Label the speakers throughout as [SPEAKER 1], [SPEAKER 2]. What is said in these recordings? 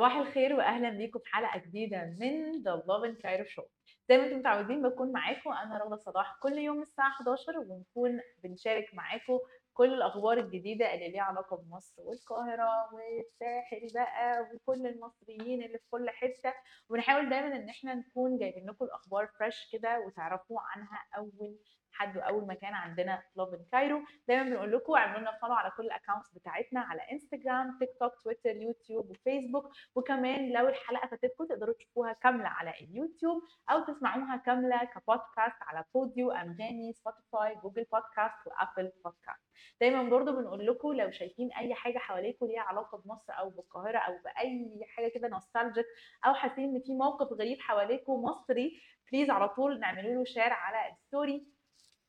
[SPEAKER 1] صباح الخير واهلا بيكم في حلقة جديدة من the Lovin Cairo Show. زي ما أنتم متعودين بكون معاكم أنا رغدة صلاح كل يوم الساعة 11 وبنكون بنشارك معاكم كل الأخبار الجديدة اللي ليها علاقة بمصر والقاهرة والساحل بقى وكل المصريين اللي في كل حتة. ونحاول دايما إن إحنا نكون جايبين لكم الأخبار fresh كده وتعرفوا عنها أول حد وأول مكان عندنا Lovin Cairo دايما بنقول لكم اعملوا لنا follow على كل ال accounts بتاعتنا على انستجرام تيك توك تويتر يوتيوب وفيسبوك وكمان لو الحلقة فاتتكم تقدروا تشوفوها كاملة على اليوتيوب أو تسمعوها كاملة كبودكاست على بوديو انغامي سبوتيفاي Google Podcasts و Apple Podcasts دايما برضو بنقول لكم لو شايفين أي حاجة حواليكم ليها علاقة بمصر أو بالقاهرة أو بأي حاجة كده nostalgic أو حاسين إن في موقف غريب حواليكم مصري please على طول اعملوا له share على ال story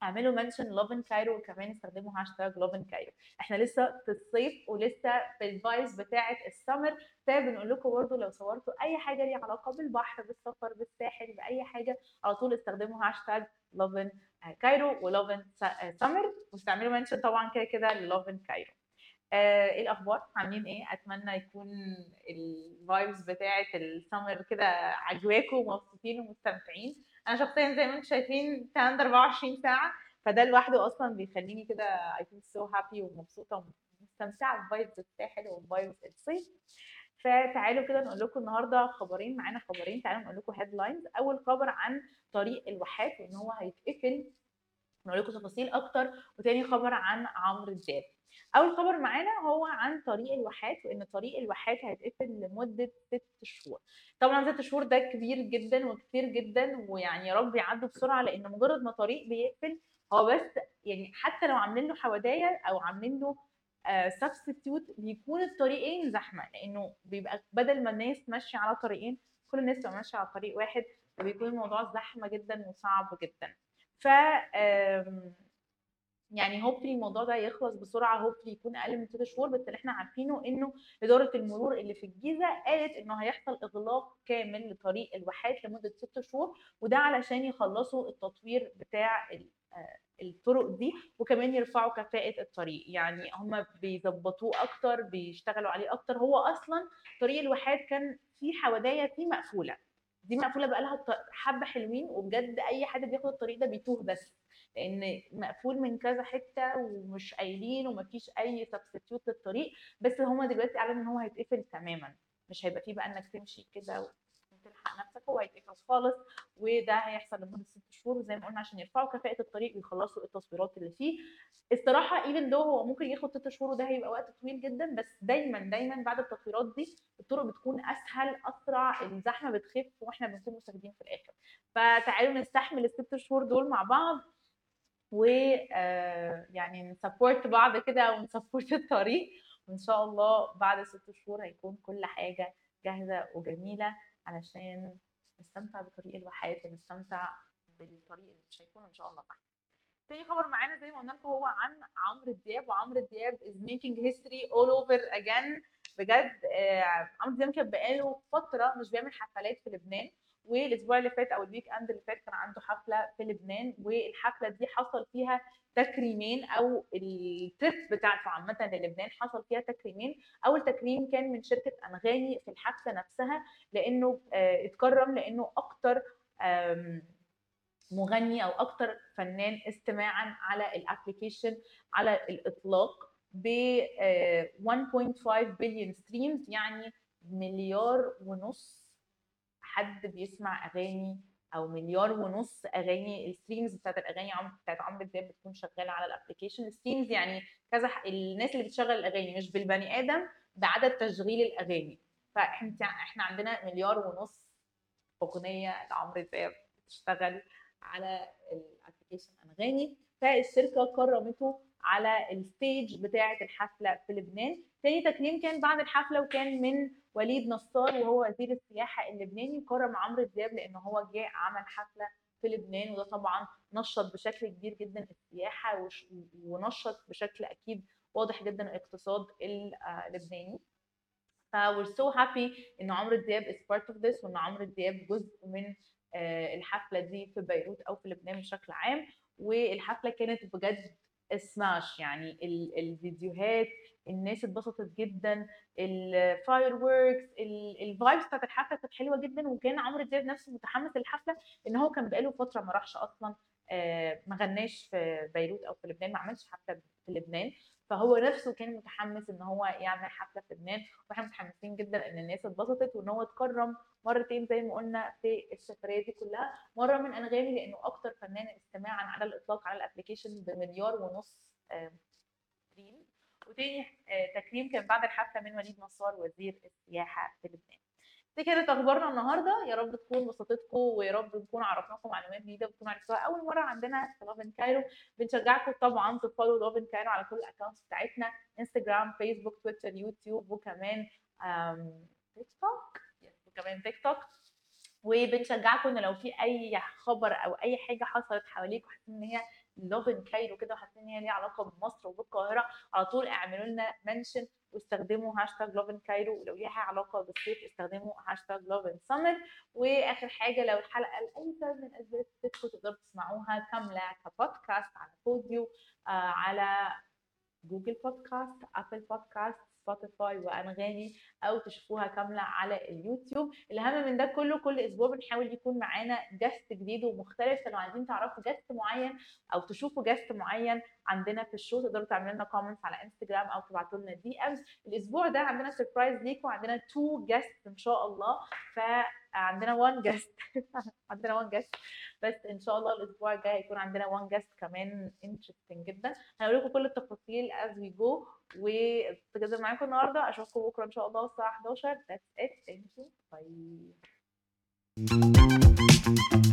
[SPEAKER 1] اعملوا mention Lovin Cairo وكمان استخدموا هاشتاج Lovin Cairo إحنا لسه في الصيف ولسه في الفايز بتاعه السمر. فبنقول لكم برضه لو صورتوا أي حاجة ليها علاقة بالبحر بالسفر بالساحل بأي حاجة على طول استخدموا هاشتاج Lovin Cairo و Lovin Summer. واستعملوا mention طبعا كده كده Lovin Cairo آه، إيه الأخبار؟ عاملين إيه؟ أتمنى يكون الفايبز بتاعه السمر كده عاجباكم ومبسوطين ومستمتعين. أنا شخصيا زي ما أنتم شايفين tan 24 ساعة فده لوحده أصلا بيخليني كده I feel so happy ومبسوطة ومستمتعة ب vibes الساحل و vibes الصيف. فتعالوا كده نقول لكم النهارده خبرين معانا خبرين تعالوا نقول لكم headlines أول خبر عن طريق الواحات وإن هو هيتقفل نقول لكم تفاصيل أكتر. وتاني خبر عن عمرو دياب. أول خبر معانا هو عن طريق الواحات وإن طريق الواحات هيتقفل لمدة ست شهور. طبعا ست شهور ده كبير جدا وكتير جدا ويعني يا رب يعدوا بسرعة لأن مجرد ما طريق بيقفل هو بس يعني حتى لو عاملين له حوداية أو عاملين له substitute بيكون الطريقين زحمة لأنه بيبقى بدل ما الناس ماشية على طريقين كل الناس تبقى ماشية على طريق واحد فبيكون الموضوع زحمة جدا وصعب جدا. ف يعني hopefully الموضوع ده يخلص بسرعة hopefully يكون أقل من ست شهور. بس اللي إحنا عارفينه إنه إدارة المرور اللي في الجيزة قالت إنه هيحصل إغلاق كامل لطريق الواحات لمدة ست شهور وده علشان يخلصوا التطوير بتاع الطرق دي وكمان يرفعوا كفاءة الطريق. يعني هم بيظبطوه أكتر بيشتغلوا عليه أكتر. هو أصلا طريق الواحات كان فيه حوادية فيه مقفولة. دي مقفولة بقالها حبة حلوين وبجد أي حد بياخد الطريق ده بيتوه بس. لأن مقفول من كذا حتة ومش قايلين ومفيش أي سبستيوت للطريق بس هما دلوقتي اعلنوا إن هو هيتقفل تماما. مش هيبقى فيه بقى إنك تمشي كده وتلحق نفسك هو هيتقفل خالص وده هيحصل لمدة ست شهور وزي ما قلنا عشان يرفعوا كفاءة الطريق ويخلصوا التطويرات اللي فيه. الصراحة even though هو ممكن ياخد ست شهور وده هيبقى وقت طويل جدا بس دايما دايما بعد التطويرات دي الطرق بتكون أسهل أسرع الزحمة بتخف وإحنا بنكون مستفيدين في الآخر. فتعالوا نستحمل الست شهور دول مع بعض. و يعني ن support بعض كده ون support الطريق. وإن شاء الله بعد ست شهور هيكون كل حاجة جاهزة وجميلة علشان نستمتع بطريق الواحات ونستمتع بالطريق اللي شايفينه إن شاء الله تحت. تاني خبر معانا زي ما قلنا لكم هو عن عمرو دياب وعمرو دياب is making history all over again. بجد عمرو دياب كان بقاله فترة مش بيعمل حفلات في لبنان. والأسبوع اللي فات أو ال weekend اللي فات كان عنده حفلة في لبنان والحفلة دي حصل فيها تكريمين أو ال trip بتاعته عامة للبنان حصل فيها تكريمين. أول تكريم كان من شركة أنغامي في الحفلة نفسها لأنه اتكرم لأنه أكتر مغني أو أكتر فنان استماعا على ال application على الإطلاق ب 1.5 billion streams يعني مليار ونص حد بيسمع أغاني أو مليار ونص أغاني ال streams بتاعت الأغاني عم بتاعت عمرو دياب بتكون شغالة على ال application ال streams يعني كذا الناس اللي بتشغل الأغاني مش بالبني آدم بعدد تشغيل الأغاني. فإحنا إحنا عندنا مليار ونص أغنية لعمرو دياب بتشتغل على ال application انغامي فالشركة كرمته على ال stage بتاعة الحفلة في لبنان. تاني تكريم كان بعد الحفلة وكان من وليد نصار وهو وزير السياحة اللبناني كرم عمرو دياب لأن هو جه عمل حفلة في لبنان وده طبعا نشط بشكل كبير جدا السياحة ونشط بشكل أكيد واضح جدا الاقتصاد اللبناني. ف we're so happy إن عمرو دياب is part of this وإن عمرو دياب جزء من الحفلة دي في بيروت أو في لبنان بشكل عام. والحفلة كانت بجد سماش يعني ال- الفيديوهات الناس اتبسطت جدا ال fireworks ال vibes بتاعت الحفلة كانت حلوة جدا وكان عمرو دياب نفسه متحمس للحفلة إن هو كان بقاله فترة ما راحش أصلا آه، ما غناش في بيروت أو في لبنان ما عملش حفلة في لبنان. فهو نفسه كان متحمس إن هو يعمل حفلة في لبنان. وإحنا متحمسين جدا إن الناس اتبسطت وإن هو اتكرم مرتين زي ما قلنا في السفرية دي كلها. مرة من أنغامي لأنه أكتر فنان استماعا على الإطلاق على الابلكيشن بمليار ونص آه، وتاني آه، تكريم كان بعد الحفلة من وليد نصار وزير السياحة في لبنان. دي كانت أخبارنا النهارده. يا رب تكون بسطتكم ويا رب نكون عرفناكم معلومات جديدة وتكونوا عرفتوها. أول مرة عندنا في Lovin Cairo بنشجعكم طبعا ت follow Lovin Cairo على كل ال accounts بتاعتنا. انستجرام فيسبوك تويتر يوتيوب وكمان تيك توك وكمان تيك توك وبنشجعكم إن لو في أي خبر أو أي حاجة حصلت حواليكم حاسين إن هي Lovin Cairo كده وحاسين إن هي ليها علاقة بمصر وبالقاهره على طول اعملوا لنا mention واستخدموا هاشتاج Lovin Cairo ولو ليها علاقة بالصيف استخدموا هاشتاج Lovin Summer. وآخر حاجة لو الحلقة لأي سبب من فاتتكم تقدروا تسمعوها كاملة كبودكاست على بوديو آه على Google Podcast Apple Podcast Spotify وأنغامي أو تشوفوها كاملة على اليوتيوب. الأهم من ده كله كل أسبوع بنحاول يكون معانا guest جديد ومختلف. فلو عايزين تعرفوا guest معين أو تشوفوا guest معين عندنا في ال show تقدروا تعملوا لنا comments على انستجرام أو تبعتوا لنا DMs الأسبوع ده عندنا surprise ليكم. عندنا two guests إن شاء الله. فعندنا one guest عندنا one guest بس إن شاء الله الأسبوع الجاي هيكون عندنا one guest كمان interesting جدا. هنقول لكم كل التفاصيل تفاصيل as we go وكنت معاكم النهارده. أشوفكم بكرة إن شاء الله الساعة 11 that's it. Thank you. Bye.